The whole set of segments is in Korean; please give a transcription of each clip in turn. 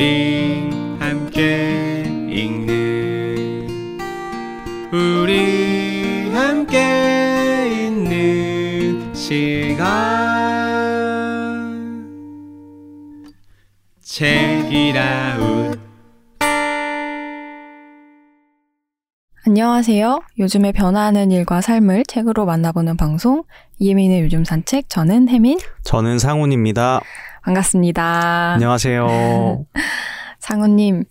우리 함께 읽는 우리 함께 있는 시간 책이라웃 안녕하세요. 요즘에 변화하는 일과 삶을 책으로 만나보는 방송 이예민의 요즘 산책 저는 혜민 저는 상훈입니다. 반갑습니다. 안녕하세요. 상훈님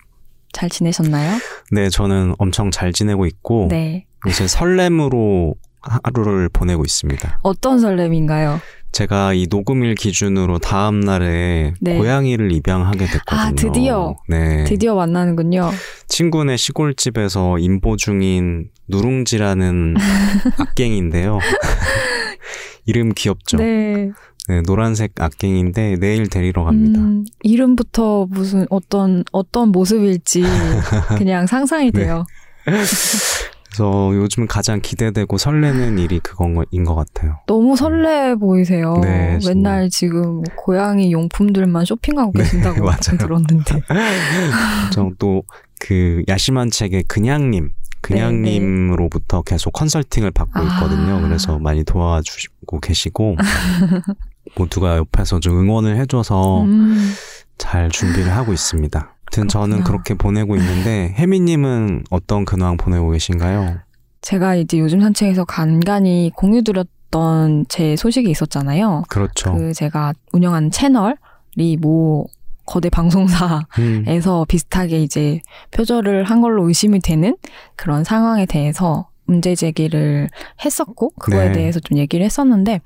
잘 지내셨나요? 네, 저는 엄청 잘 지내고 있고 네. 요새 설렘으로 하루를 보내고 있습니다. 어떤 설렘인가요? 제가 이 녹음일 기준으로 다음 날에 네. 고양이를 입양하게 됐거든요. 아, 드디어. 네. 드디어 만나는군요. 친구네 시골집에서 임보 중인 누룽지라는 악갱인데요. 이름 귀엽죠? 네. 네, 노란색 악갱인데 내일 데리러 갑니다. 음, 이름부터 무슨 어떤 어떤 모습일지 그냥 상상이 네. 돼요. 그래서 요즘 가장 기대되고 설레는 일이 그건인 것 같아요. 너무 설레 보이세요. 네. 맨날 지금 고양이 용품들만 쇼핑하고 네, 계신다고 맞아요. 들었는데. 저또그 야심한 책의 그냥님, 그냥님으로부터 계속 컨설팅을 받고 네, 아. 있거든요. 그래서 많이 도와주시고 계시고 모두가 옆에서 좀 응원을 해줘서 음, 잘 준비를 하고 있습니다. 아무튼 저는. 그렇게 보내고 있는데 혜미님은 어떤 근황 보내고 계신가요? 제가 이제 요즘 산책에서 간간히 공유드렸던 제 소식이 있었잖아요. 그렇죠. 그 제가 운영하는 채널이 뭐 거대 방송사에서 음, 비슷하게 이제 표절을 한 걸로 의심이 되는 그런 상황에 대해서 문제 제기를 했었고 그거에 네. 대해서 좀 얘기를 했었는데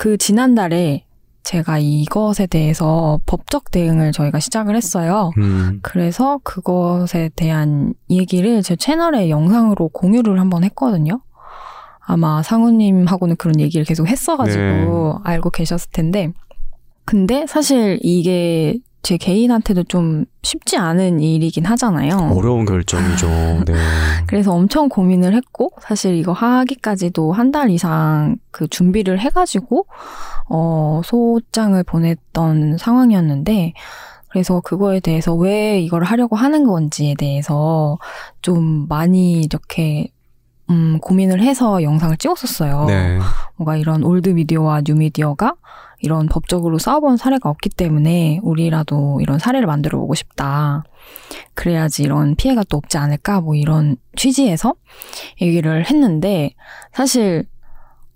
그 지난달에 제가 이것에 대해서 법적 대응을 저희가 시작을 했어요. 음, 그래서 그것에 대한 얘기를 제 채널에 영상으로 공유를 한번 했거든요. 아마 상우님하고는 그런 얘기를 계속 했어가지고 네. 알고 계셨을 텐데. 근데 사실 이게 제 개인한테도 좀 쉽지 않은 일이긴 하잖아요. 어려운 결정이죠. 네. 그래서 엄청 고민을 했고, 사실 이거 하기까지도 한 달 이상 그 준비를 해가지고, 어, 소장을 보냈던 상황이었는데, 그래서 그거에 대해서 왜 이걸 하려고 하는 건지에 대해서 좀 많이 이렇게, 음, 고민을 해서 영상을 찍었었어요. 네. 뭔가 이런 old 미디어와 뉴 미디어가 이런 법적으로 싸워본 사례가 없기 때문에 우리라도 이런 사례를 만들어 보고 싶다. 그래야지 이런 피해가 또 없지 않을까? 뭐 이런 취지에서 얘기를 했는데 사실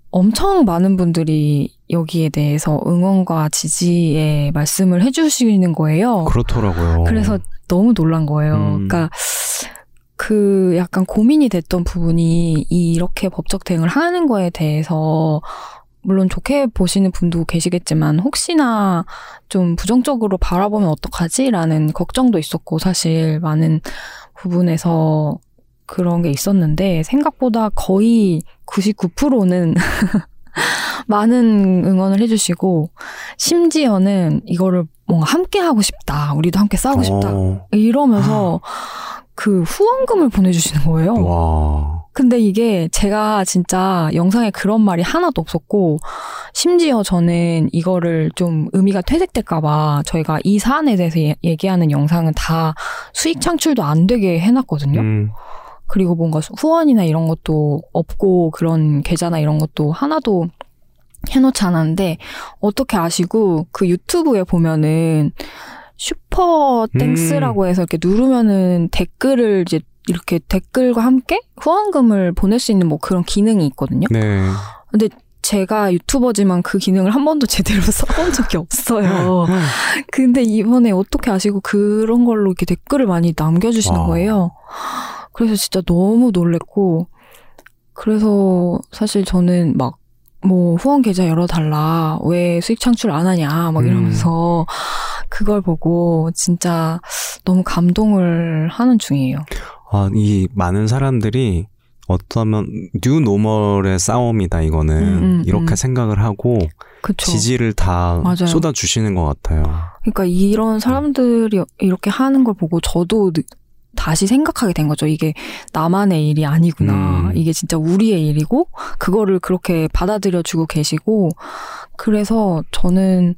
엄청 많은 분들이 여기에 대해서 응원과 지지의 말씀을 해주시는 거예요. 그렇더라고요. 그래서 너무 놀란 거예요. 음. 그러니까 그 약간 고민이 됐던 부분이 이렇게 법적 대응을 하는 거에 대해서 물론 좋게 보시는 분도 계시겠지만 혹시나 좀 부정적으로 바라보면 어떡하지라는 걱정도 있었고 사실 많은 부분에서 그런 게 있었는데 생각보다 거의 99%는 많은 응원을 해주시고 심지어는 이거를 뭔가 함께 하고 싶다 우리도 함께 싸우고 싶다 어, 이러면서 그 후원금을 보내주시는 거예요. 와. 근데 이게 제가 진짜 영상에 그런 말이 하나도 없었고, 심지어 저는 이거를 좀 의미가 퇴색될까봐 저희가 이 사안에 대해서 예- 얘기하는 영상은 다 수익 창출도 안 되게 해놨거든요. 음, 그리고 뭔가 후원이나 이런 것도 없고 그런 계좌나 이런 것도 하나도 해놓지 않았는데 어떻게 아시고 그 유튜브에 보면은 Super Thanks라고 해서 이렇게 누르면은 댓글을 이제 이렇게 댓글과 함께 후원금을 보낼 수 있는 뭐 그런 기능이 있거든요. 네. 제가 유튜버지만 그 기능을 한 번도 제대로 써본 적이 없어요. 근데 이번에 어떻게 아시고 그런 걸로 이렇게 댓글을 많이 남겨주시는 와. 거예요. 그래서 진짜 너무 놀랬고, 그래서 사실 저는 막, 뭐, 후원 계좌 열어달라. 왜 수익 창출 안 하냐. 막 음. 이러면서 그걸 보고 진짜 너무 감동을 하는 중이에요. 아, 이 많은 사람들이 어쩌면 new normal의 싸움이다 이거는 음, 음, 이렇게 음. 생각을 하고 그쵸. 지지를 다 맞아요. 쏟아 주시는 것 같아요. 그러니까 이런 사람들이 이렇게 하는 걸 보고 저도 느- 다시 생각하게 된 거죠. 이게 나만의 일이 아니구나. 음. 이게 진짜 우리의 일이고 그거를 그렇게 받아들여 주고 계시고 그래서 저는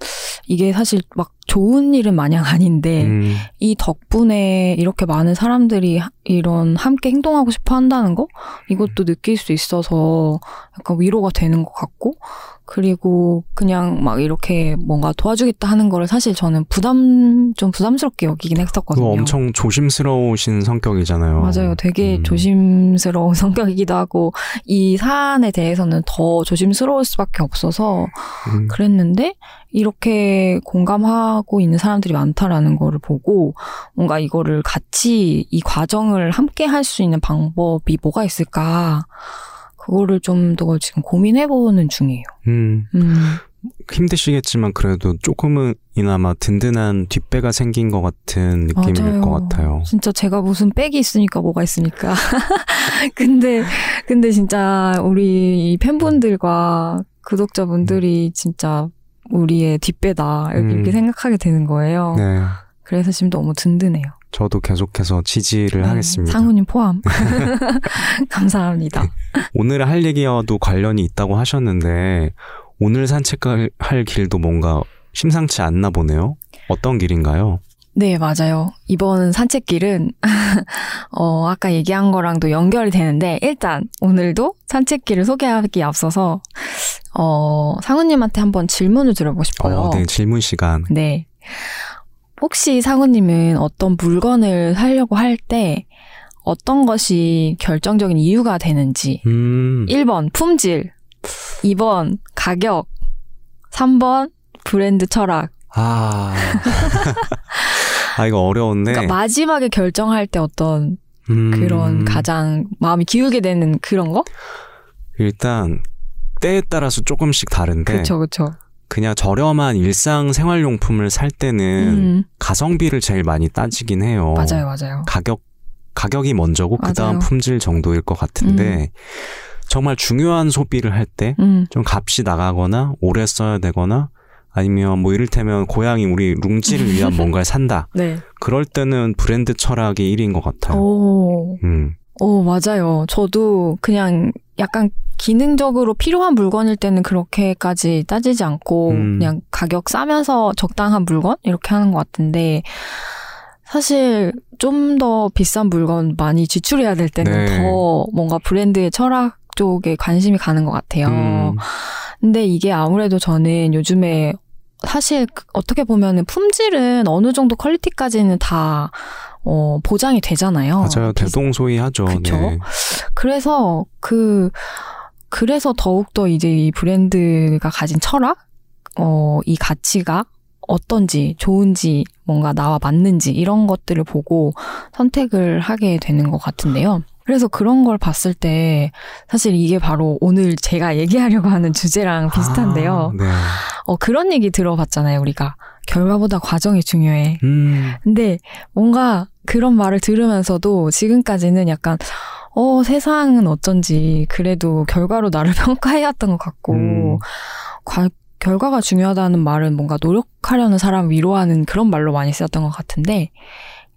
이게 사실 막 좋은 일은 마냥 아닌데 음, 이 덕분에 이렇게 많은 사람들이 하- 이런 함께 행동하고 싶어 한다는 거 이것도 느낄 수 있어서 약간 위로가 되는 것 같고 그리고 그냥 막 이렇게 뭔가 도와주겠다 하는 거를 사실 저는 부담 좀 부담스럽게 여기긴 했었거든요. 엄청 조심스러우신 성격이잖아요. 맞아요. 되게 음. 조심스러운 성격이기도 하고 이 사안에 대해서는 더 조심스러울 수밖에 없어서 음, 그랬는데 이렇게 공감하고 있는 사람들이 많다라는 거를 보고 뭔가 이거를 같이 이 과정을 함께 할 수 있는 방법이 뭐가 있을까 그거를 좀 더 지금 고민해보는 중이에요. 음, 음, 힘드시겠지만 그래도 조금은 이나마 든든한 뒷배가 생긴 것 같은 느낌일 맞아요. 것 같아요. 진짜 제가 무슨 백이 있으니까 뭐가 있습니까? 근데 근데 진짜 우리 이 팬분들과 구독자분들이 진짜 우리의 뒷배다 이렇게, 음. 생각하게 되는 거예요. 네. 그래서 지금 너무 든든해요. 저도 계속해서 지지를 네, 하겠습니다. 상우님 포함. 감사합니다. 오늘 할 얘기와도 관련이 있다고 하셨는데 오늘 산책할 할 길도 뭔가 심상치 않나 보네요. 어떤 길인가요? 네, 맞아요. 이번 산책길은, 어, 아까 얘기한 거랑도 연결이 되는데, 일단, 오늘도 산책길을 소개하기 앞서서, 어, 상우님한테 한번 질문을 드려보고 싶어요. 어, 네, 질문 시간. 네. 혹시 상우님은 어떤 물건을 사려고 할 때, 어떤 것이 결정적인 이유가 되는지, 음, 1번, 품질. 2번, 가격. 3번, 브랜드 철학. 아, 아 이거 어려운데. 그러니까 마지막에 결정할 때 어떤 음, 그런 가장 마음이 기울게 되는 그런 거? 일단 때에 따라서 조금씩 다른데 그쵸, 그쵸. 그냥 저렴한 일상 생활용품을 살 때는 음, 가성비를 제일 많이 따지긴 해요. 맞아요, 맞아요. 가격 가격이 먼저고 그 다음. 품질 정도일 것 같은데 정말 중요한 소비를 할 때좀 음, 값이 나가거나 오래 써야 되거나 아니면 뭐 이를테면 고양이 우리 룽지를 위한 뭔가를 산다. 네. 그럴 때는 브랜드 철학이 1인 것 같아요. 오, 음. 오, 맞아요. 저도 그냥 약간 기능적으로 필요한 물건일 때는 그렇게까지 따지지 않고 음. 그냥 가격 싸면서 적당한 물건? 이렇게 하는 것 같은데 사실 좀 더 비싼 물건 많이 지출해야 될 때는 네. 더 뭔가 브랜드의 철학 쪽에 관심이 가는 것 같아요. 음. 근데 이게 아무래도 저는 요즘에 사실 그- 어떻게 보면은 품질은 어느 정도 퀄리티까지는 다 어, 보장이 되잖아요. 맞아요. 대동소이하죠. 그쵸? 네. 그래서 그 그래서 더욱더 이제 이 브랜드가 가진 철학, 어, 이 가치가 어떤지, 좋은지, 뭔가 나와 맞는지 이런 것들을 보고 선택을 하게 되는 것 같은데요. 그래서 그런 걸 봤을 때 사실 이게 바로 오늘 제가 얘기하려고 하는 주제랑 비슷한데요. 아, 네. 어, 그런 얘기 들어봤잖아요, 우리가. 결과보다 과정이 중요해. 음. 근데 뭔가 그런 말을 들으면서도 지금까지는 약간 어 세상은 어쩐지 그래도 결과로 나를 평가해왔던 것 같고 음. 과- 결과가 중요하다는 말은 뭔가 노력하려는 사람 위로하는 그런 말로 많이 쓰였던 것 같은데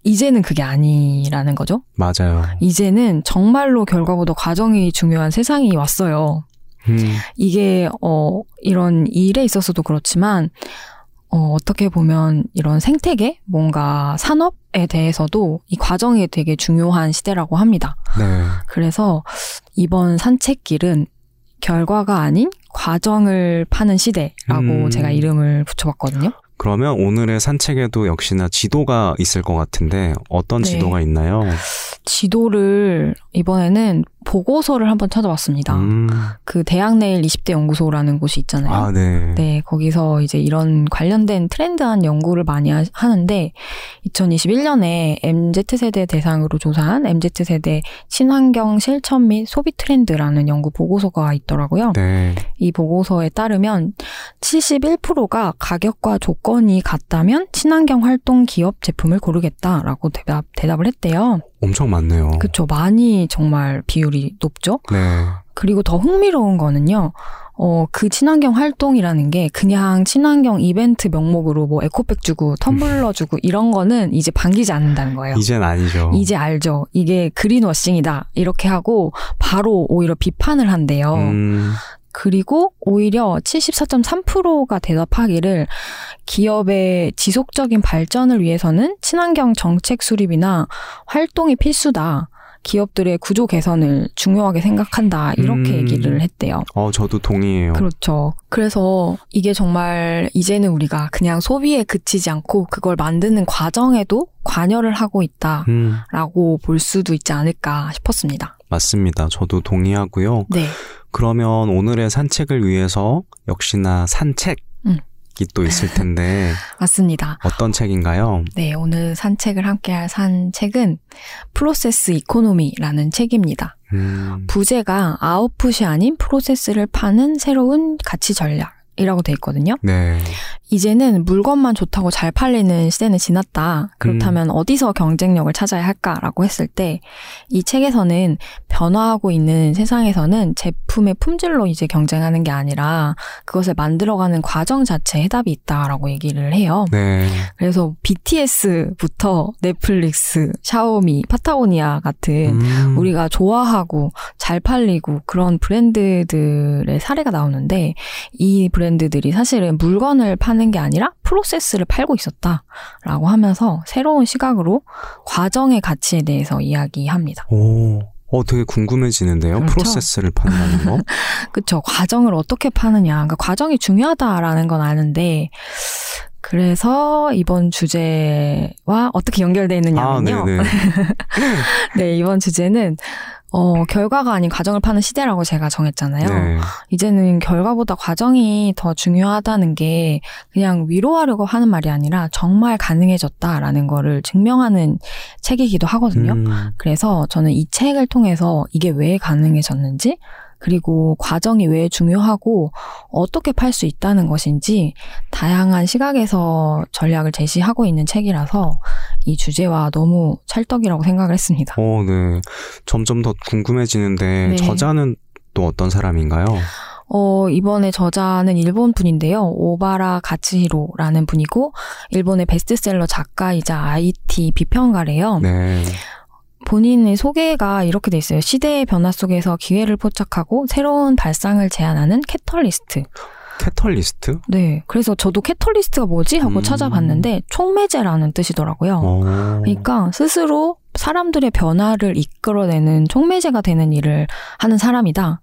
이제는 그게 아니라는 거죠. 맞아요. 이제는 정말로 결과보다 과정이 중요한 세상이 왔어요. 음. 이게 어 이런 일에 있어서도 그렇지만 어 어떻게 보면 이런 생태계 뭔가 산업에 대해서도 이 과정이 되게 중요한 시대라고 합니다. 네. 그래서 이번 산책길은 결과가 아닌 과정을 파는 시대라고 음. 제가 이름을 붙여봤거든요. 그러면 오늘의 산책에도 역시나 지도가 있을 것 같은데 어떤 네. 지도가 있나요? 지도를 이번에는 보고서를 한번 찾아봤습니다. 음. 그 대학 내일 20대 연구소라는 곳이 있잖아요. 아, 네. 네, 거기서 이제 이런 관련된 트렌드한 연구를 많이 하- 하는데 2021년에 MZ세대 대상으로 조사한 MZ세대 친환경 실천 및 소비 트렌드라는 연구 보고서가 있더라고요. 네. 이 보고서에 따르면 71%가 가격과 조건이 같다면 친환경 활동 기업 제품을 고르겠다라고 대답, 대답을 했대요. 엄청 많네요. 그쵸. 많이 정말 비율이 높죠. 네. 그리고 더 흥미로운 거는요. 어, 그 친환경 활동이라는 게 그냥 친환경 이벤트 명목으로 뭐 에코백 주고 텀블러 주고 이런 거는 이제 반기지 않는다는 거예요. 이젠 아니죠. 이제 알죠. 이게 그린워싱이다. 이렇게 하고 바로 오히려 비판을 한대요. 음, 그리고 오히려 74.3%가 대답하기를 기업의 지속적인 발전을 위해서는 친환경 정책 수립이나 활동이 필수다. 기업들의 구조 개선을 중요하게 생각한다. 이렇게 음. 얘기를 했대요. 어, 저도 동의해요. 그렇죠. 그래서 이게 정말 이제는 우리가 그냥 소비에 그치지 않고 그걸 만드는 과정에도 관여를 하고 있다라고 음, 볼 수도 있지 않을까 싶었습니다. 맞습니다. 저도 동의하고요. 네. 그러면 오늘의 산책을 위해서 역시나 산책이 음. 또 있을 텐데 맞습니다. 어떤 책인가요? 네, 오늘 산책을 함께 할 산책은 프로세스 이코노미라는 책입니다. 음, 부제가 아웃풋이 아닌 프로세스를 파는 새로운 가치 전략 이라고 돼 있거든요. 네. 이제는 물건만 좋다고 잘 팔리는 시대는 지났다. 그렇다면 어디서 경쟁력을 찾아야 할까라고 했을 때 이 책에서는 변화하고 있는 세상에서는 제품의 품질로 이제 경쟁하는 게 아니라 그것을 만들어가는 과정 자체에 해답이 있다라고 얘기를 해요. 네. 그래서 BTS부터 넷플릭스, 샤오미, 파타고니아 같은 음, 우리가 좋아하고 잘 팔리고 그런 브랜드들의 사례가 나오는데 이 브랜드 들이 사실은 물건을 파는 게 아니라 프로세스를 팔고 있었다라고 하면서 새로운 시각으로 과정의 가치에 대해서 이야기합니다. 오, 어, 되게 궁금해지는데요. 그렇죠. 프로세스를 판다는 거. 그쵸. 과정을 어떻게 파느냐. 그러니까 과정이 중요하다라는 건 아는데 그래서 이번 주제와 어떻게 연결되어 아, 있느냐면요. 네네. 네, 이번 주제는 어, 결과가 아닌 과정을 파는 시대라고 제가 정했잖아요. 네. 이제는 결과보다 과정이 더 중요하다는 게 그냥 위로하려고 하는 말이 아니라 정말 가능해졌다라는 거를 증명하는 책이기도 하거든요. 음, 그래서 저는 이 책을 통해서 이게 왜 가능해졌는지 그리고 과정이 왜 중요하고 어떻게 팔 수 있다는 것인지 다양한 시각에서 전략을 제시하고 있는 책이라서 이 주제와 너무 찰떡이라고 생각을 했습니다. 어, 네. 점점 더 궁금해지는데 네. 저자는 또 어떤 사람인가요? 어, 이번에 저자는 일본 분인데요. 오바라 가츠히로라는 분이고, 일본의 베스트셀러 작가이자 IT 비평가래요. 네. 본인의 소개가 이렇게 돼 있어요. 시대의 변화 속에서 기회를 포착하고 새로운 발상을 제안하는 캐털리스트. catalyst? 네. 그래서 저도 catalyst가 뭐지? 하고 음. 찾아봤는데, 촉매제라는 뜻이더라고요. 어. 그러니까 스스로 사람들의 변화를 이끌어내는 촉매제가 되는 일을 하는 사람이다.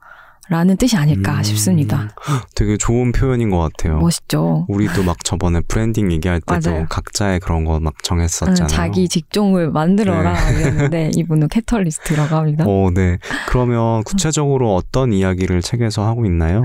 라는 뜻이 아닐까 음, 싶습니다. 되게 좋은 표현인 것 같아요. 멋있죠? 우리도 막 저번에 브랜딩 얘기할 때도. 각자의 그런 거 막 정했었잖아요. 음, 자기 직종을 만들어라 이랬는데 이분은 catalyst라고 합니다. 어, 네. 그러면 구체적으로 어떤 이야기를 책에서 하고 있나요?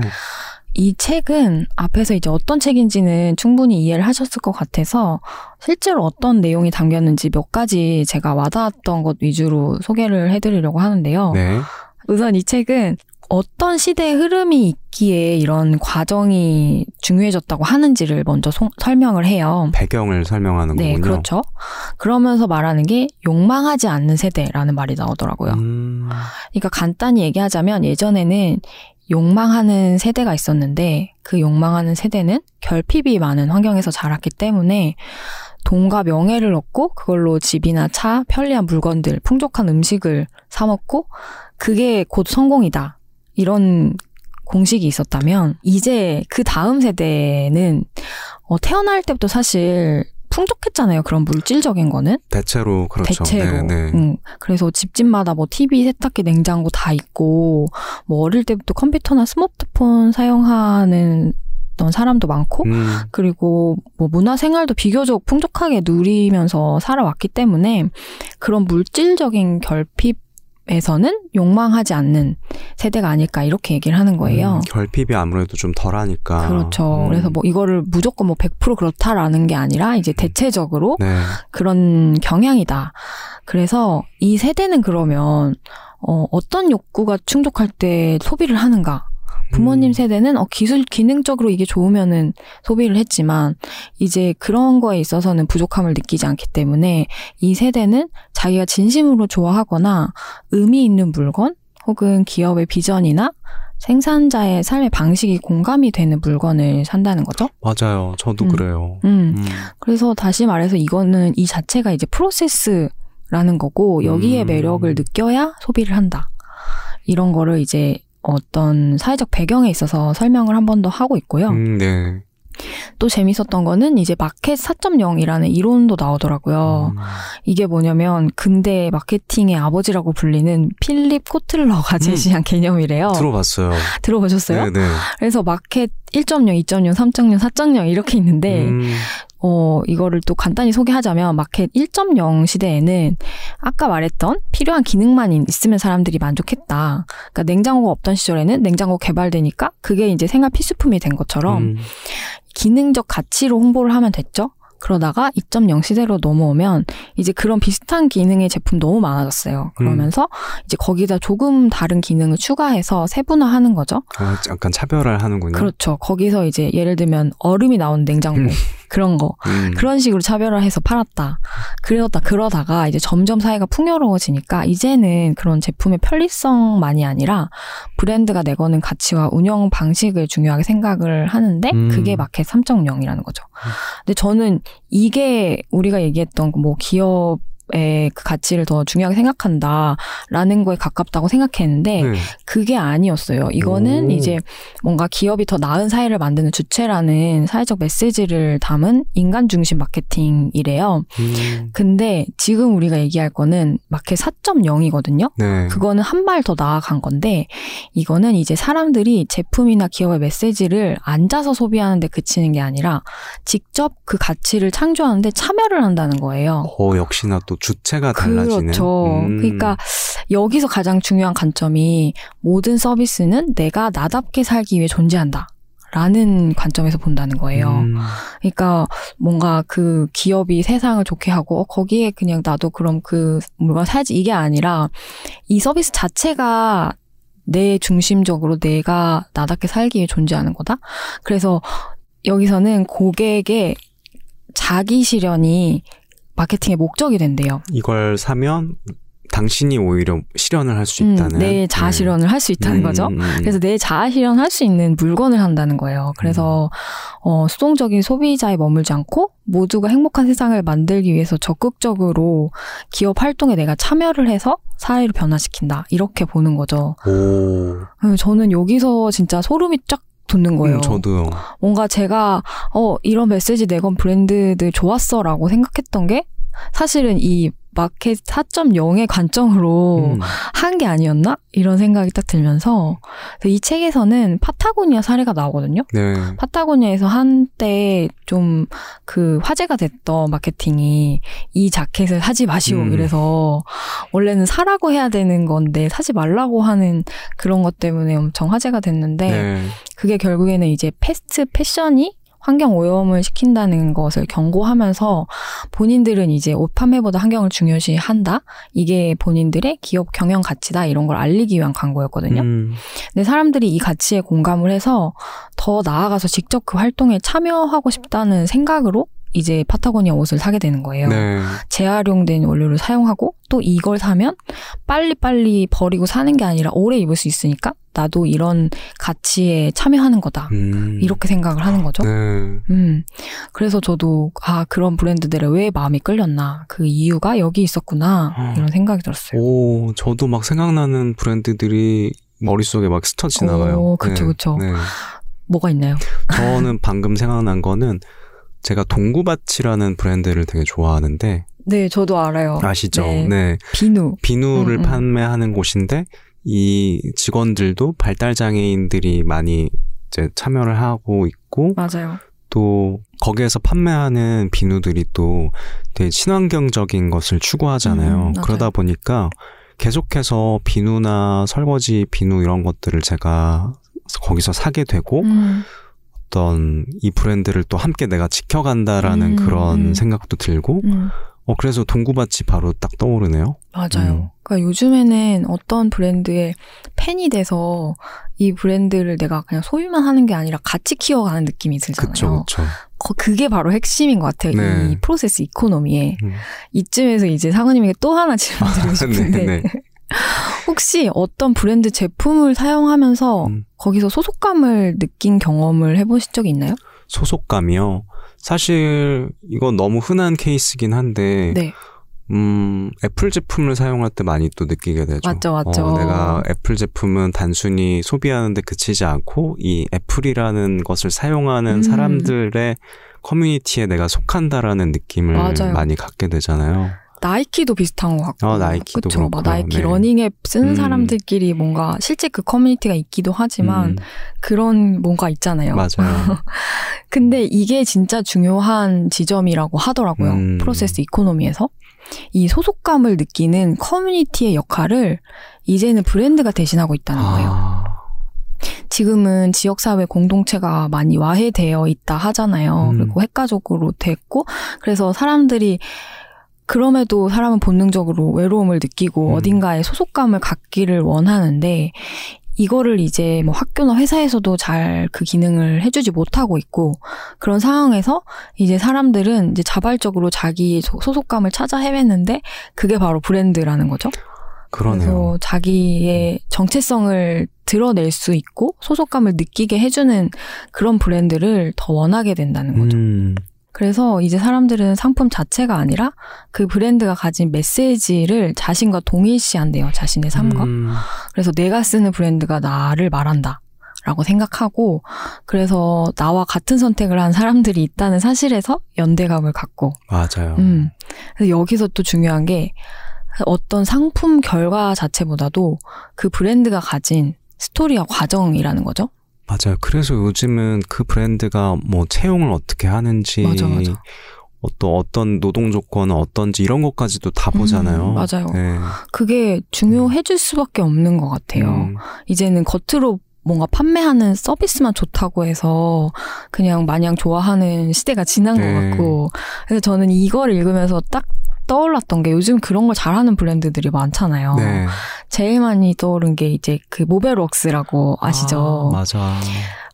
이 책은 앞에서 이제 어떤 책인지는 충분히 이해를 하셨을 것 같아서 실제로 어떤 내용이 담겼는지 몇 가지 제가 와닿았던 것 위주로 소개를 해드리려고 하는데요. 네. 우선 이 책은 어떤 시대의 흐름이 있기에 이런 과정이 중요해졌다고 하는지를 먼저 소- 설명을 해요. 배경을 설명하는 네, 거군요. 그렇죠. 그러면서 말하는 게 욕망하지 않는 세대라는 말이 나오더라고요. 음, 그러니까 간단히 얘기하자면 예전에는 욕망하는 세대가 있었는데 그 욕망하는 세대는 결핍이 많은 환경에서 자랐기 때문에 돈과 명예를 얻고 그걸로 집이나 차, 편리한 물건들, 풍족한 음식을 사 먹고 그게 곧 성공이다. 이런 공식이 있었다면 이제 그 다음 세대는 어, 태어날 때부터 사실 풍족했잖아요. 그런 물질적인 거는. 대체로 그렇죠. 대체로. 네, 네. 응. 그래서 집집마다 뭐 TV, 세탁기, 냉장고 다 있고, 뭐 어릴 때부터 컴퓨터나 스마트폰 사용하는 어떤 사람도 많고, 음, 그리고 뭐 문화 생활도 비교적 풍족하게 누리면서 살아왔기 때문에 그런 물질적인 결핍 에서는 욕망하지 않는 세대가 아닐까 이렇게 얘기를 하는 거예요. 음, 결핍이 아무래도 좀 덜하니까. 그렇죠. 음, 그래서 뭐 이거를 무조건 뭐 100% 그렇다라는 게 아니라 이제 대체적으로 네. 그런 경향이다. 그래서 이 세대는 그러면 어, 어떤 욕구가 충족할 때 소비를 하는가? 부모님 음. 세대는 어, 기술 기능적으로 이게 좋으면은 소비를 했지만 이제 그런 거에 있어서는 부족함을 느끼지 않기 때문에 이 세대는 자기가 진심으로 좋아하거나 의미 있는 물건 혹은 기업의 비전이나 생산자의 삶의 방식이 공감이 되는 물건을 산다는 거죠. 맞아요. 저도 음. 그래요. 음. 음. 그래서 다시 말해서 이거는 이 자체가 이제 프로세스라는 거고 여기에 음. 매력을 느껴야 소비를 한다. 이런 거를 이제 어떤 사회적 배경에 있어서 설명을 한 번 더 하고 있고요. 음, 네. 또 재밌었던 거는 이제 마켓 4.0이라는 이론도 나오더라고요. 음. 이게 뭐냐면 근대 마케팅의 아버지라고 불리는 필립 코틀러가 제시한 개념이래요. 음. 들어봤어요. 들어보셨어요? 네, 네. 그래서 마켓 1.0, 2.0, 3.0, 4.0 이렇게 있는데 음, 어, 이거를 또 간단히 소개하자면 마켓 1.0 시대에는 아까 말했던 필요한 기능만 있으면 사람들이 만족했다. 그러니까 냉장고가 없던 시절에는 냉장고 개발되니까 그게 이제 생활 필수품이 된 것처럼 음, 기능적 가치로 홍보를 하면 됐죠. 그러다가 2.0 시대로 넘어오면 이제 그런 비슷한 기능의 제품 너무 많아졌어요. 그러면서 이제 거기다 조금 다른 기능을 추가해서 세분화하는 거죠. 아, 약간 차별화를 하는군요. 그렇죠. 거기서 이제 예를 들면 얼음이 나온 냉장고 음. 그런 거 음. 그런 식으로 차별화해서 팔았다. 그러다 그러다가 이제 점점 사회가 풍요로워지니까 이제는 그런 제품의 편리성만이 아니라 브랜드가 내거는 가치와 운영 방식을 중요하게 생각을 하는데 음. 그게 마켓 3.0이라는 거죠. 근데 저는 이게 우리가 얘기했던 뭐 기업 의 그 가치를 더 중요하게 생각한다라는 거에 가깝다고 생각했는데 네. 그게 아니었어요. 이거는 오. 이제 뭔가 기업이 더 나은 사회를 만드는 주체라는 사회적 메시지를 담은 인간 중심 마케팅이래요. 음, 근데 지금 우리가 얘기할 거는 마켓 4.0이거든요. 네. 그거는 한 발 더 나아간 건데 이거는 이제 사람들이 제품이나 기업의 메시지를 앉아서 소비하는데 그치는 게 아니라 직접 그 가치를 창조하는데 참여를 한다는 거예요. 어, 역시나 또 주체가 달라지는. 그렇죠. 음. 그러니까 여기서 가장 중요한 관점이 모든 서비스는 내가 나답게 살기 위해 존재한다. 라는 관점에서 본다는 거예요. 음, 그러니까 뭔가 그 기업이 세상을 좋게 하고 어, 거기에 그냥 나도 그럼 그 물건 사야지 이게 아니라 이 서비스 자체가 내 중심적으로 내가 나답게 살기 위해 존재하는 거다. 그래서 여기서는 고객의 자기 실현이 마케팅의 목적이 된대요. 이걸 사면 당신이 오히려 실현을 할수 음, 있다는. 내 자아 네. 실현을 할수 있다는 음, 거죠. 음, 음. 그래서 내 자아 실현할 수 있는 물건을 한다는 거예요. 그래서 어, 수동적인 소비자에 머물지 않고 모두가 행복한 세상을 만들기 위해서 적극적으로 기업 활동에 내가 참여를 해서 사회를 변화시킨다. 이렇게 보는 거죠. 오. 저는 여기서 진짜 소름이 쫙 돋는 거예요. 음, 저도요. 뭔가 제가 어 이런 메시지 내건 브랜드들 좋았어라고 생각했던 게 사실은 이 마켓 4.0의 관점으로 음. 한게 아니었나? 이런 생각이 딱 들면서 이 책에서는 파타고니아 사례가 나오거든요. 네. 파타고니아에서 한때 좀 그 화제가 됐던 마케팅이 이 자켓을 사지 마시오. 음. 이래서 원래는 사라고 해야 되는 건데 사지 말라고 하는 그런 것 때문에 엄청 화제가 됐는데 네. 그게 결국에는 이제 패스트 패션이 환경 오염을 시킨다는 것을 경고하면서 본인들은 이제 옷 판매보다 환경을 중요시 한다. 이게 본인들의 기업 경영 가치다. 이런 걸 알리기 위한 광고였거든요. 음. 근데 사람들이 이 가치에 공감을 해서 더 나아가서 직접 그 활동에 참여하고 싶다는 생각으로 이제 파타고니아 옷을 사게 되는 거예요. 네. 재활용된 원료를 사용하고 또 이걸 사면 빨리빨리 버리고 사는 게 아니라 오래 입을 수 있으니까 나도 이런 가치에 참여하는 거다. 음. 이렇게 생각을 하는 거죠. 네. 음. 그래서 저도 아 그런 브랜드들에 왜 마음이 끌렸나 그 이유가 여기 있었구나 어. 이런 생각이 들었어요. 오, 저도 막 생각나는 브랜드들이 머릿속에 막 스쳐 지나가요. 오, 그쵸, 그쵸. 네. 뭐가 있나요? 저는 방금 생각난 거는 제가 동구밭이라는 브랜드를 되게 좋아하는데 네, 저도 알아요. 아시죠? 네. 네. 비누. 비누를 음, 음. 판매하는 곳인데 이 직원들도 발달 장애인들이 많이 이제 참여를 하고 있고 맞아요. 또 거기에서 판매하는 비누들이 또 되게 친환경적인 것을 추구하잖아요. 음. 그러다 보니까 계속해서 비누나 설거지 비누 이런 것들을 제가 거기서 사게 되고 음, 어떤 이 브랜드를 또 함께 내가 지켜간다라는 음, 그런 음. 생각도 들고 음, 어, 그래서 동구밭이 바로 딱 떠오르네요. 맞아요. 음. 그러니까 요즘에는 어떤 브랜드의 팬이 돼서 이 브랜드를 내가 그냥 소유만 하는 게 아니라 같이 키워가는 느낌이 들잖아요. 그쵸, 그쵸. 거- 그게 바로 핵심인 것 같아요. 네. 이 프로세스 이코노미에. 음. 이쯤에서 이제 상우님에게 또 하나 질문 드리고 싶은데 네, 네. 혹시 어떤 브랜드 제품을 사용하면서 음. 거기서 소속감을 느낀 경험을 해보신 적이 있나요? 소속감이요. 사실 이건 너무 흔한 케이스긴 한데 네. 음, 애플 제품을 사용할 때 많이 또 느끼게 되죠. 맞죠, 맞죠. 어, 내가 애플 제품은 단순히 소비하는데 그치지 않고 이 애플이라는 것을 사용하는 음. 사람들의 커뮤니티에 내가 속한다라는 느낌을 맞아요. 많이 갖게 되잖아요. 나이키도 비슷한 것 같고. 어, 나이키도 그쵸? 막 그렇고요. 나이키 네. 러닝앱 쓰는 음. 사람들끼리 뭔가 실제 그 커뮤니티가 있기도 하지만 음, 그런 뭔가 있잖아요. 맞아요. 근데 이게 진짜 중요한 지점이라고 하더라고요. 음. process economy에서. 이 소속감을 느끼는 커뮤니티의 역할을 이제는 브랜드가 대신하고 있다는 거예요. 아, 지금은 지역사회 공동체가 많이 와해되어 있다 하잖아요. 음. 그리고 핵가족으로 됐고, 그래서 사람들이 그럼에도 사람은 본능적으로 외로움을 느끼고 음. 어딘가에 소속감을 갖기를 원하는데, 이거를 이제 뭐 학교나 회사에서도 잘 그 기능을 해주지 못하고 있고, 그런 상황에서 이제 사람들은 이제 자발적으로 자기 소- 소속감을 찾아 헤매는데, 그게 바로 브랜드라는 거죠. 그러네요. 그래서 자기의 정체성을 드러낼 수 있고 소속감을 느끼게 해주는 그런 브랜드를 더 원하게 된다는 거죠. 음, 그래서 이제 사람들은 상품 자체가 아니라 그 브랜드가 가진 메시지를 자신과 동일시한대요. 자신의 삶과. 음, 그래서 내가 쓰는 브랜드가 나를 말한다. 라고 생각하고, 그래서 나와 같은 선택을 한 사람들이 있다는 사실에서 연대감을 갖고, 맞아요. 음. 그래서 여기서 또 중요한 게 어떤 상품 결과 자체보다도 그 브랜드가 가진 스토리와 과정이라는 거죠. 맞아요. 그래서 요즘은 그 브랜드가 뭐 채용을 어떻게 하는지, 맞아, 맞아. 어, 또 어떤 노동 조건은 어떤지 이런 것까지도 다 보잖아요. 음, 맞아요. 네. 그게 중요해질 수밖에 없는 것 같아요. 음, 이제는 겉으로 뭔가 판매하는 서비스만 좋다고 해서 그냥 마냥 좋아하는 시대가 지난 네. 것 같고. 그래서 저는 이걸 읽으면서 딱 떠올랐던 게 요즘 그런 걸 잘하는 브랜드들이 많잖아요. 네. 제일 많이 떠오른 게 이제 그 모벨웍스라고 아시죠? 아, 맞아.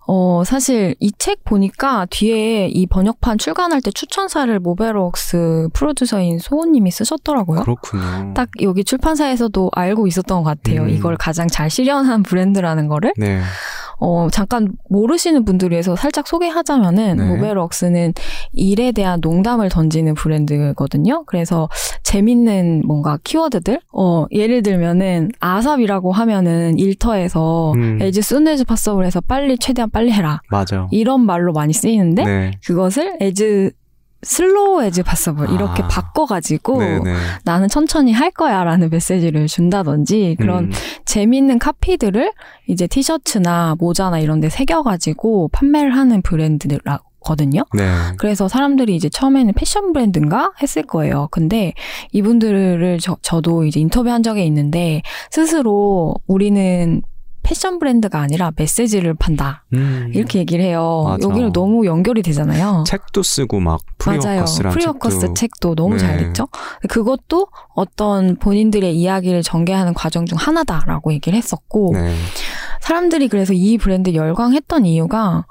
어, 사실 이 책 보니까 뒤에 이 번역판 출간할 때 추천사를 모베럭스 프로듀서인 소호님이 쓰셨더라고요. 그렇군요. 딱 여기 출판사에서도 알고 있었던 것 같아요. 음. 이걸 가장 잘 실현한 브랜드라는 거를. 네. 어, 잠깐 모르시는 분들 위해서 살짝 소개하자면은 네. 모베럭스는 일에 대한 농담을 던지는 브랜드거든요. 그래서 재밌는 뭔가 키워드들? 어, 예를 들면은 ASAP이라고 하면은 일터에서 음. as soon as possible 해서 빨리 최대한 빨리 해라. 맞아. 이런 말로 많이 쓰이는데 네. 그것을 as slow as possible 이렇게 아. 바꿔가지고 네네. 나는 천천히 할 거야라는 메시지를 준다든지 그런 음, 재밌는 카피들을 이제 티셔츠나 모자나 이런 데 새겨가지고 판매를 하는 브랜드거든요. 네. 그래서 사람들이 이제 처음에는 패션 브랜드인가 했을 거예요. 근데 이분들을 저, 저도 이제 인터뷰한 적이 있는데 스스로 우리는 패션 브랜드가 아니라 메시지를 판다. 음. 이렇게 얘기를 해요. 맞아. 여기는 너무 연결이 되잖아요. 책도 쓰고 막 맞아요. 프리워커스랑 프리워커스 책도 책도 너무 잘 네. 됐죠. 그것도 어떤 본인들의 이야기를 전개하는 과정 중 하나다라고 얘기를 했었고 네. 사람들이 그래서 이 브랜드 열광했던 이유가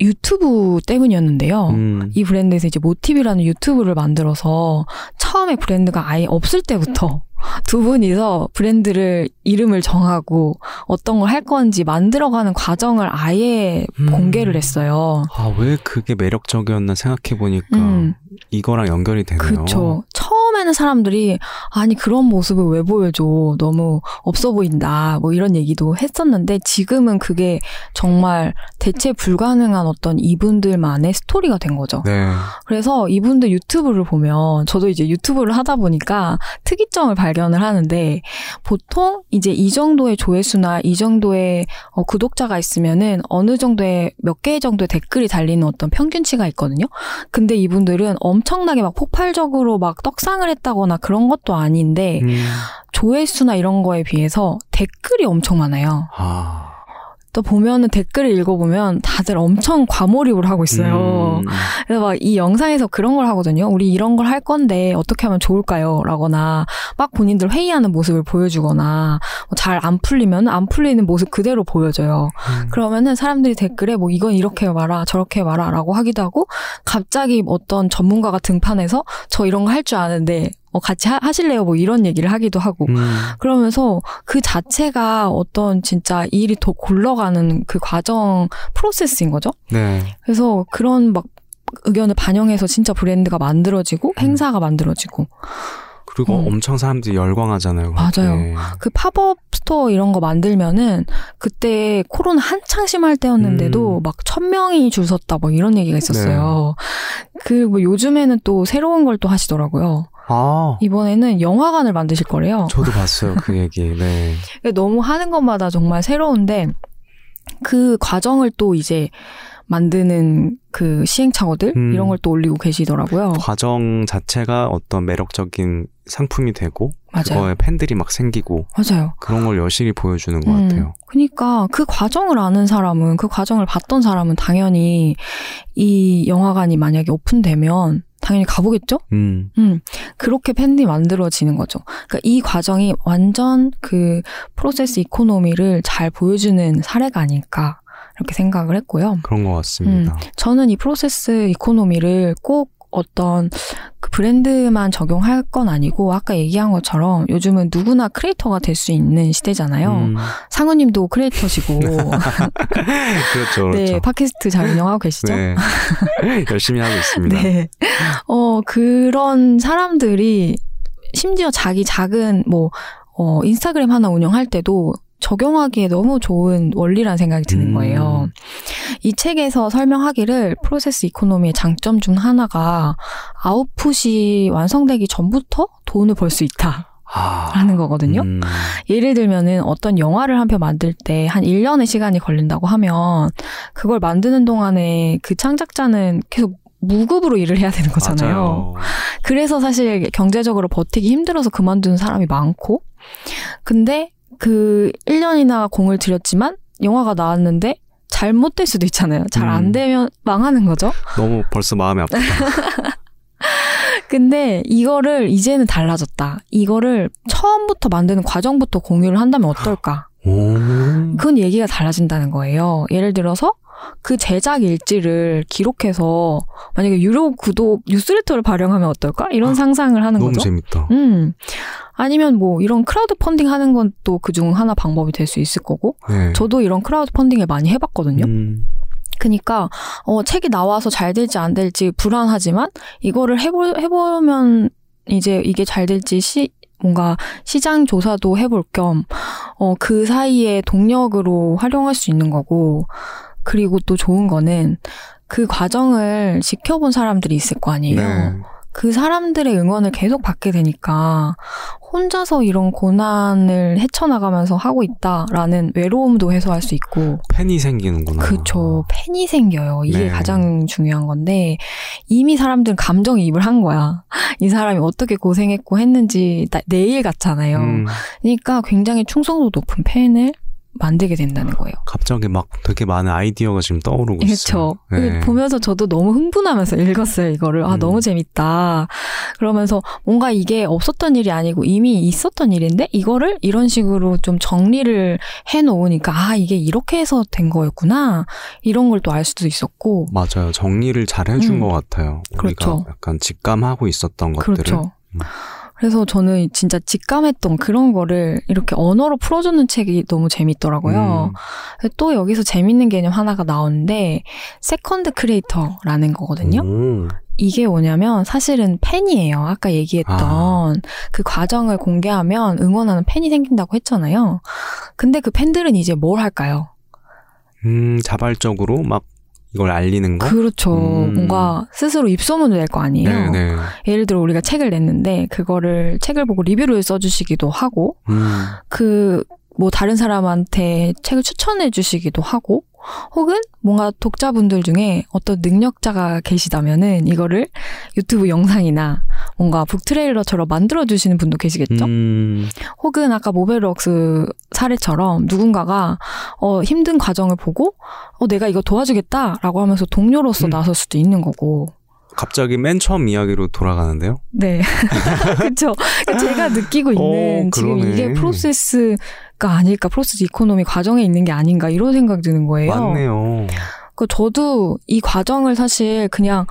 유튜브 때문이었는데요. 음. 이 브랜드에서 이제 모티브라는 유튜브를 만들어서 처음에 브랜드가 아예 없을 때부터 두 분이서 브랜드를 이름을 정하고 어떤 걸 할 건지 만들어가는 과정을 아예 음. 공개를 했어요. 아, 왜 그게 매력적이었나 생각해 보니까 음. 이거랑 연결이 되네요. 그쵸. 처음 에는 사람들이, 아니, 그런 모습을 왜 보여줘. 너무 없어 보인다. 뭐 이런 얘기도 했었는데, 지금은 그게 정말 대체 불가능한 어떤 이분들만의 스토리가 된 거죠. 네. 그래서 이분들 유튜브를 보면, 저도 이제 유튜브를 하다 보니까 특이점을 발견을 하는데, 보통 이제 이 정도의 조회수나 이 정도의 어, 구독자가 있으면은 어느 정도의 몇 개 정도의 댓글이 달리는 어떤 평균치가 있거든요. 근데 이분들은 엄청나게 막 폭발적으로 막 떡상을 했다거나 그런 것도 아닌데 음. 조회수나 이런 거에 비해서 댓글이 엄청 많아요. 아. 또 보면은 댓글을 읽어보면 다들 엄청 과몰입을 하고 있어요. 음, 그래서 막 이 영상에서 그런 걸 하거든요. 우리 이런 걸 할 건데 어떻게 하면 좋을까요? 라거나 막 본인들 회의하는 모습을 보여주거나 뭐 잘안 풀리면 안 풀리는 모습 그대로 보여줘요. 음. 그러면은 사람들이 댓글에 뭐 이건 이렇게 해봐라 저렇게 해봐라 라고 하기도 하고 갑자기 어떤 전문가가 등판해서 저 이런 거 할 줄 아는데 어, 같이 하, 하실래요? 뭐 이런 얘기를 하기도 하고 음. 그러면서 그 자체가 어떤 진짜 일이 더 굴러가는 그 과정 프로세스인 거죠. 네. 그래서 그런 막 의견을 반영해서 진짜 브랜드가 만들어지고 행사가 만들어지고 그리고 음. 엄청 사람들이 열광하잖아요. 맞아요. 네. 그 팝업 스토어 이런 거 만들면은 그때 코로나 한창 심할 때였는데도 음. 막 천 명이 줄 섰다 뭐 이런 얘기가 있었어요. 그 뭐 요즘에는 또 새로운 걸 또 하시더라고요. 아, 이번에는 영화관을 만드실 거래요. 저도 봤어요 그 얘기. 네. 너무 하는 것마다 정말 새로운데 그 과정을 또 이제 만드는 그 시행착오들 음. 이런 걸 또 올리고 계시더라고요. 과정 자체가 어떤 매력적인 상품이 되고 맞아요. 그거에 팬들이 막 생기고 맞아요. 그런 걸 여실히 보여주는 것 음, 같아요. 그러니까 그 과정을 아는 사람은 그 과정을 봤던 사람은 당연히 이 영화관이 만약에 오픈되면 당연히 가보겠죠? 음, 음, 그렇게 팬이 만들어지는 거죠. 그러니까 이 과정이 완전 그 프로세스 이코노미를 잘 보여주는 사례가 아닐까 이렇게 생각을 했고요. 그런 것 같습니다. 저는 이 프로세스 이코노미를 꼭 어떤 그 브랜드만 적용할 건 아니고 아까 얘기한 것처럼 요즘은 누구나 크리에이터가 될 수 있는 시대잖아요. 음, 상우님도 크리에이터시고 그렇죠, 그렇죠. 네 팟캐스트 잘 운영하고 계시죠? 네. 열심히 하고 있습니다. 네. 어, 그런 사람들이 심지어 자기 작은 뭐, 어, 인스타그램 하나 운영할 때도 적용하기에 너무 좋은 원리라는 생각이 드는 음. 거예요. 이 책에서 설명하기를 프로세스 이코노미의 장점 중 하나가 아웃풋이 완성되기 전부터 돈을 벌 수 있다 라는 아, 거거든요. 음, 예를 들면은 어떤 영화를 한 편 만들 때 한 1년의 시간이 걸린다고 하면 그걸 만드는 동안에 그 창작자는 계속 무급으로 일을 해야 되는 거잖아요. 맞아요. 그래서 사실 경제적으로 버티기 힘들어서 그만두는 사람이 많고 근데 그 1년이나 공을 들였지만 영화가 나왔는데 잘못될 수도 있잖아요. 잘안 음. 되면 망하는 거죠. 너무 벌써 마음이 아프다. 근데 이거를 이제는 달라졌다. 이거를 처음부터 만드는 과정부터 공유를 한다면 어떨까? 오, 그건 얘기가 달라진다는 거예요. 예를 들어서 그 제작 일지를 기록해서 만약에 유료 구독 뉴스레터를 발행하면 어떨까? 이런 상상을 하는 너무 거죠. 재밌다. 음. 아니면 뭐 이런 크라우드 펀딩 하는 건 또 그중 하나 방법이 될 수 있을 거고. 네. 저도 이런 크라우드 펀딩을 많이 해봤거든요. 음, 그니까, 어, 책이 나와서 잘 될지 안 될지 불안하지만, 이거를 해보, 해보면 이제 이게 잘 될지 시, 뭔가 시장 조사도 해볼 겸, 어, 그 사이에 동력으로 활용할 수 있는 거고, 그리고 또 좋은 거는 그 과정을 지켜본 사람들이 있을 거 아니에요. 네. 그 사람들의 응원을 계속 받게 되니까 혼자서 이런 고난을 헤쳐나가면서 하고 있다라는 외로움도 해소할 수 있고 팬이 생기는구나. 그쵸 팬이 생겨요 이게 네. 가장 중요한 건데 이미 사람들은 감정이입을 한 거야 이 사람이 어떻게 고생했고 했는지 나- 내일 같잖아요 음, 그러니까 굉장히 충성도 높은 팬을 만들게 된다는 거예요 갑자기 막 되게 많은 아이디어가 지금 떠오르고 있어요. 그렇죠. 네. 보면서 저도 너무 흥분하면서 읽었어요, 이거를. 아, 음. 너무 재밌다. 그러면서 뭔가 이게 없었던 일이 아니고 이미 있었던 일인데 이거를 이런 식으로 좀 정리를 해 놓으니까 아, 이게 이렇게 해서 된 거였구나. 이런 걸 또 알 수도 있었고. 맞아요. 정리를 잘 해준 음. 것 같아요. 우리가 그렇죠. 약간 직감하고 있었던 것들을. 그렇죠. 음. 그래서 저는 진짜 직감했던 그런 거를 이렇게 언어로 풀어주는 책이 너무 재밌더라고요. 음. 또 여기서 재밌는 개념 하나가 나오는데 second creator라는 거거든요. 오. 이게 뭐냐면 사실은 팬이에요. 아까 얘기했던 아. 그 과정을 공개하면 응원하는 팬이 생긴다고 했잖아요. 근데 그 팬들은 이제 뭘 할까요? 음, 자발적으로 막 이걸 알리는 거? 그렇죠. 음. 뭔가 스스로 입소문을 낼 거 아니에요. 네네. 예를 들어 우리가 책을 냈는데 그거를 책을 보고 리뷰를 써주시기도 하고 음, 그 뭐 다른 사람한테 책을 추천해 주시기도 하고 혹은 뭔가 독자분들 중에 어떤 능력자가 계시다면은 이거를 유튜브 영상이나 뭔가 북트레일러처럼 만들어주시는 분도 계시겠죠? 음, 혹은 아까 모베럭스 사례처럼 누군가가 어, 힘든 과정을 보고 어, 내가 이거 도와주겠다라고 하면서 동료로서 음. 나설 수도 있는 거고. 갑자기 맨 처음 이야기로 돌아가는데요. 네. 그쵸. 제가 느끼고 있는 어, 지금. 이게 프로세스 가 아닐까, process economy 과정에 있는 게 아닌가, 이런 생각이 드는 거예요. 맞네요. 그 저도 이 과정을 사실 그냥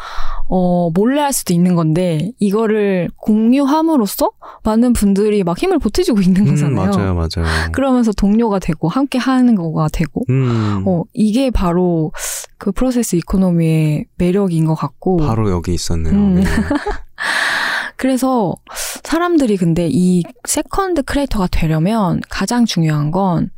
어 몰래 할 수도 있는 건데 이거를 공유함으로써 많은 분들이 막 힘을 보태주고 있는 음, 거잖아요. 맞아요, 맞아요. 그러면서 동료가 되고 함께 하는 거가 되고 음, 어 이게 바로 그 process economy의 매력인 것 같고 바로 여기 있었네요. 음. 네. 그래서 사람들이 근데 이 second creator가 되려면 가장 중요한 건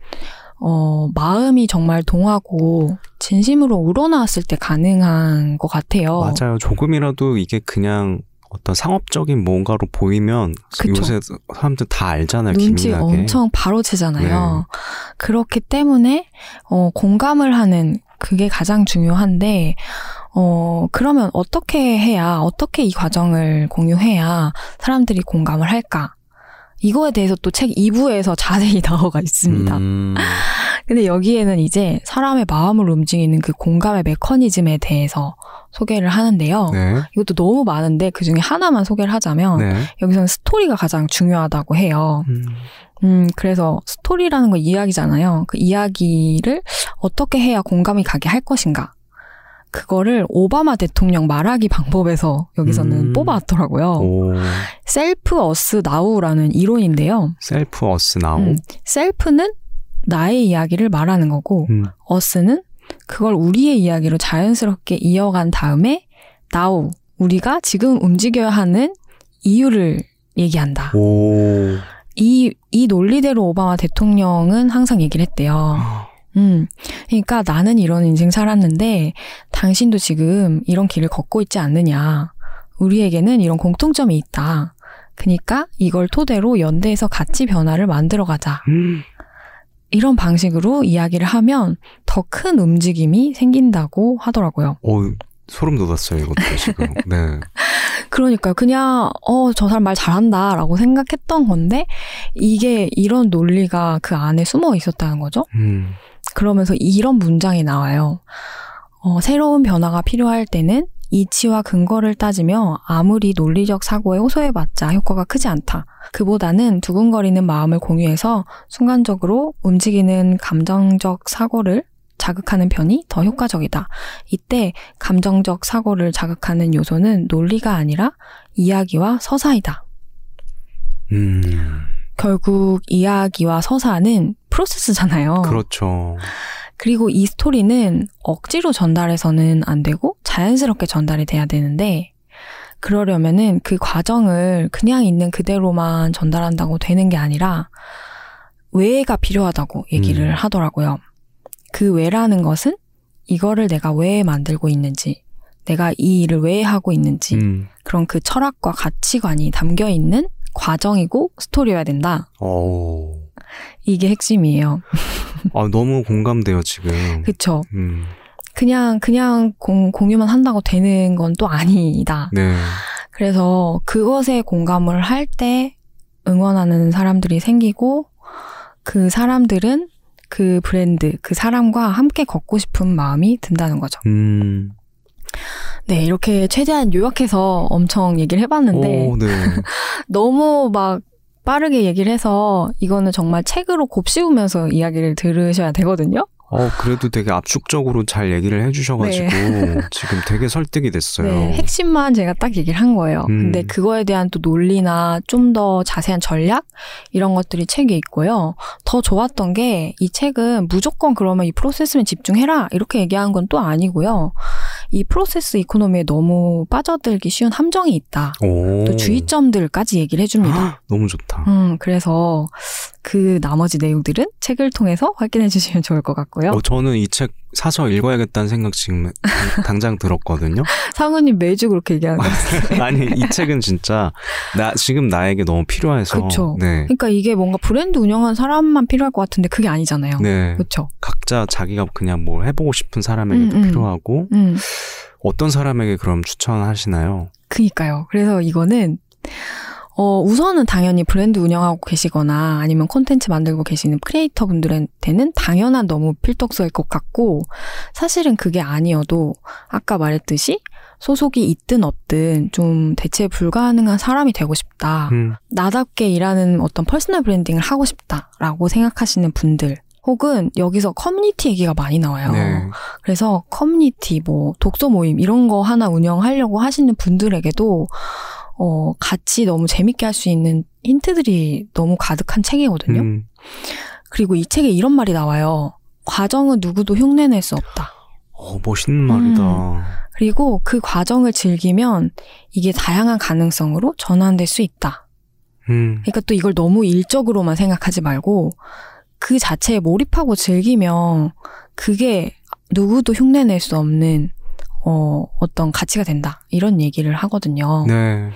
어, 마음이 정말 동하고 진심으로 우러나왔을 때 가능한 것 같아요. 맞아요. 조금이라도 이게 그냥 어떤 상업적인 뭔가로 보이면 그쵸. 요새 사람들 다 알잖아요. 눈치 기민하게. 엄청 바로 채잖아요. 네. 그렇기 때문에 어, 공감을 하는 그게 가장 중요한데 어, 그러면 어떻게 해야 어떻게 이 과정을 공유해야 사람들이 공감을 할까? 이거에 대해서 또 책 2부에서 자세히 나와가 있습니다. 음, 근데 여기에는 이제 사람의 마음을 움직이는 그 공감의 메커니즘에 대해서 소개를 하는데요. 네. 이것도 너무 많은데 그 중에 하나만 소개를 하자면 네. 여기서는 스토리가 가장 중요하다고 해요. 음, 음, 그래서 스토리라는 건 이야기잖아요. 그 이야기를 어떻게 해야 공감이 가게 할 것인가. 그거를 오바마 대통령 말하기 방법에서 여기서는 음. 뽑아왔더라고요. 오, self us now라는 이론인데요. self us now. 음, self는 나의 이야기를 말하는 거고, 음, us는 그걸 우리의 이야기로 자연스럽게 이어간 다음에 now, 우리가 지금 움직여야 하는 이유를 얘기한다. 오, 이, 이 논리대로 오바마 대통령은 항상 얘기를 했대요. 음. 그러니까 나는 이런 인생 살았는데 당신도 지금 이런 길을 걷고 있지 않느냐. 우리에게는 이런 공통점이 있다. 그러니까 이걸 토대로 연대해서 같이 변화를 만들어 가자. 음, 이런 방식으로 이야기를 하면 더 큰 움직임이 생긴다고 하더라고요. 오, 소름 돋았어요, 이것도 지금. 네. 그러니까요. 그냥 어, 저 사람 말 잘한다 라고 생각했던 건데 이게 이런 논리가 그 안에 숨어 있었다는 거죠. 음, 그러면서 이런 문장이 나와요. 어, 새로운 변화가 필요할 때는 이치와 근거를 따지며 아무리 논리적 사고에 호소해봤자 효과가 크지 않다. 그보다는 두근거리는 마음을 공유해서 순간적으로 움직이는 감정적 사고를 자극하는 편이 더 효과적이다. 이때 감정적 사고를 자극하는 요소는 논리가 아니라 이야기와 서사이다. 음, 결국 이야기와 서사는 프로세스잖아요. 그렇죠. 그리고 이 스토리는 억지로 전달해서는 안 되고 자연스럽게 전달이 돼야 되는데 그러려면은 그 과정을 그냥 있는 그대로만 전달한다고 되는 게 아니라 외가 필요하다고 얘기를 음. 하더라고요. 그 외라는 것은 이거를 내가 왜 만들고 있는지, 내가 이 일을 왜 하고 있는지, 음, 그런 그 철학과 가치관이 담겨 있는 과정이고 스토리여야 된다. 오, 이게 핵심이에요. 아, 너무 공감돼요, 지금. 그쵸? 음, 그냥 그냥 공, 공유만 한다고 되는 건 또 아니다. 네. 그래서 그것에 공감을 할 때 응원하는 사람들이 생기고 그 사람들은 그 브랜드, 그 사람과 함께 걷고 싶은 마음이 든다는 거죠. 음, 네, 이렇게 최대한 요약해서 엄청 얘기를 해봤는데 오, 네. 너무 막 빠르게 얘기를 해서 이거는 정말 책으로 곱씹으면서 이야기를 들으셔야 되거든요. 어, 그래도 되게 압축적으로 잘 얘기를 해주셔가지고, 지금 되게 설득이 됐어요. 네, 핵심만 제가 딱 얘기를 한 거예요. 음. 근데 그거에 대한 또 논리나 좀 더 자세한 전략 이런 것들이 책에 있고요. 더 좋았던 게 이 책은 무조건 그러면 이 프로세스에 집중해라 이렇게 얘기한 건 또 아니고요. 이 프로세스 이코노미에 너무 빠져들기 쉬운 함정이 있다. 오. 또 주의점들까지 얘기를 해줍니다. 너무 좋다. 음, 그래서 그 나머지 내용들은 책을 통해서 확인해 주시면 좋을 것 같고요. 어, 저는 이 책 사서 읽어야겠다는 생각 지금 당장 들었거든요. 상우님 매주 그렇게 얘기하는 거 같아요. 아니 이 책은 진짜 나 지금 나에게 너무 필요해서. 그쵸. 네. 그러니까 이게 뭔가 브랜드 운영한 사람만 필요할 것 같은데 그게 아니잖아요. 네. 그렇죠. 각자 자기가 그냥 뭘 해보고 싶은 사람에게도 음, 음. 필요하고 음, 어떤 사람에게 그럼 추천하시나요? 그니까요. 그래서 이거는 어, 우선은 당연히 브랜드 운영하고 계시거나 아니면 콘텐츠 만들고 계시는 크리에이터 분들한테는 당연한 너무 필독서일 것 같고 사실은 그게 아니어도 아까 말했듯이 소속이 있든 없든 좀 대체 불가능한 사람이 되고 싶다. 음, 나답게 일하는 어떤 personal branding을 하고 싶다라고 생각하시는 분들 혹은 여기서 커뮤니티 얘기가 많이 나와요. 네. 그래서 커뮤니티, 뭐, 독서 모임, 이런 거 하나 운영하려고 하시는 분들에게도, 어, 같이 너무 재밌게 할 수 있는 힌트들이 너무 가득한 책이거든요. 음, 그리고 이 책에 이런 말이 나와요. 과정은 누구도 흉내낼 수 없다. 어, 멋있는 말이다. 그리고 그 과정을 즐기면 이게 다양한 가능성으로 전환될 수 있다. 음, 그러니까 또 이걸 너무 일적으로만 생각하지 말고 그 자체에 몰입하고 즐기면 그게 누구도 흉내낼 수 없는 어, 어떤 가치가 된다. 이런 얘기를 하거든요. 네.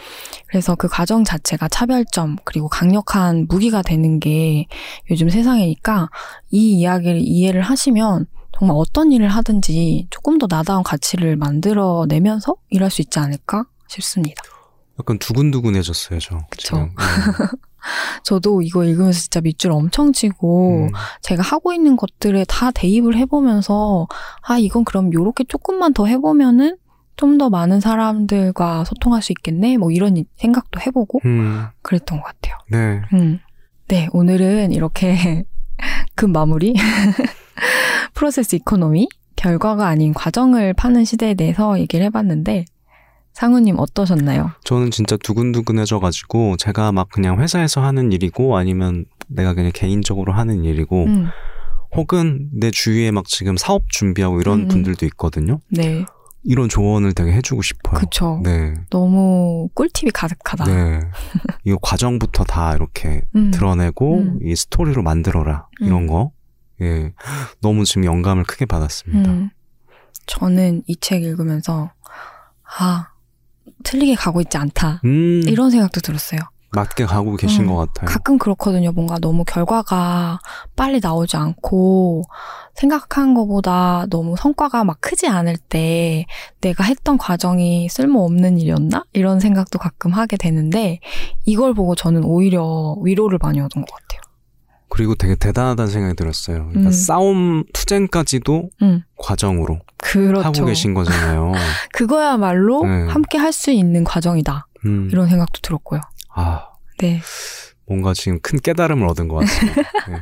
그래서 그 과정 자체가 차별점, 그리고 강력한 무기가 되는 게 요즘 세상이니까 이 이야기를 이해를 하시면 정말 어떤 일을 하든지 조금 더 나다운 가치를 만들어내면서 일할 수 있지 않을까 싶습니다. 약간 두근두근해졌어요, 저. 그쵸. 지금. 저도 이거 읽으면서 진짜 밑줄 엄청 치고 음, 제가 하고 있는 것들에 다 대입을 해보면서 아 이건 그럼 요렇게 조금만 더 해보면은 좀 더 많은 사람들과 소통할 수 있겠네 뭐 이런 이- 생각도 해보고 음, 그랬던 것 같아요. 네. 음. 네 오늘은 이렇게 급 마무리 프로세스 이코노미 결과가 아닌 과정을 파는 시대에 대해서 얘기를 해봤는데 상우님 어떠셨나요? 저는 진짜 두근두근해져가지고 제가 막 그냥 회사에서 하는 일이고 아니면 내가 그냥 개인적으로 하는 일이고 음, 혹은 내 주위에 막 지금 사업 준비하고 이런 음, 음. 분들도 있거든요. 네 이런 조언을 되게 해주고 싶어요. 그쵸. 네. 너무 꿀팁이 가득하다. 네. 이거 과정부터 다 이렇게 음. 드러내고 음. 이 스토리로 만들어라. 이런 음. 거. 예. 너무 지금 영감을 크게 받았습니다. 음. 저는 이 책 읽으면서 아 틀리게 가고 있지 않다 음, 이런 생각도 들었어요. 맞게 가고 계신 음, 것 같아요. 가끔 그렇거든요. 뭔가 너무 결과가 빨리 나오지 않고 생각한 것보다 너무 성과가 막 크지 않을 때 내가 했던 과정이 쓸모없는 일이었나? 이런 생각도 가끔 하게 되는데 이걸 보고 저는 오히려 위로를 많이 얻은 것 같아요. 그리고 되게 대단하다는 생각이 들었어요. 그러니까 음. 싸움 투쟁까지도 음, 과정으로 그렇죠. 하고 계신 거잖아요. 그거야말로 네. 함께 할 수 있는 과정이다. 음. 이런 생각도 들었고요. 아, 네. 뭔가 지금 큰 깨달음을 얻은 것 같습니다. 네.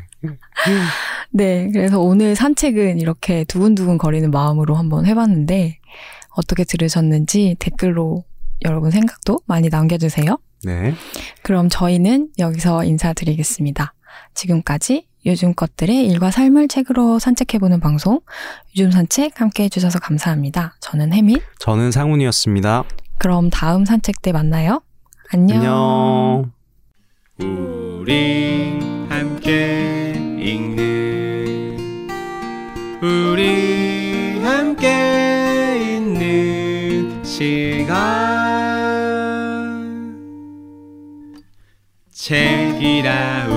네, 그래서 오늘 산책은 이렇게 두근두근 거리는 마음으로 한번 해봤는데 어떻게 들으셨는지 댓글로 여러분 생각도 많이 남겨주세요. 네. 그럼 저희는 여기서 인사드리겠습니다. 지금까지 요즘 것들의 일과 삶을 책으로 산책해보는 방송 요즘 산책 함께 해주셔서 감사합니다. 저는 혜민. 저는 상훈이었습니다. 그럼 다음 산책 때 만나요. 안녕. 안녕. 우리 함께 읽는 우리 함께 있는 시간 책이라운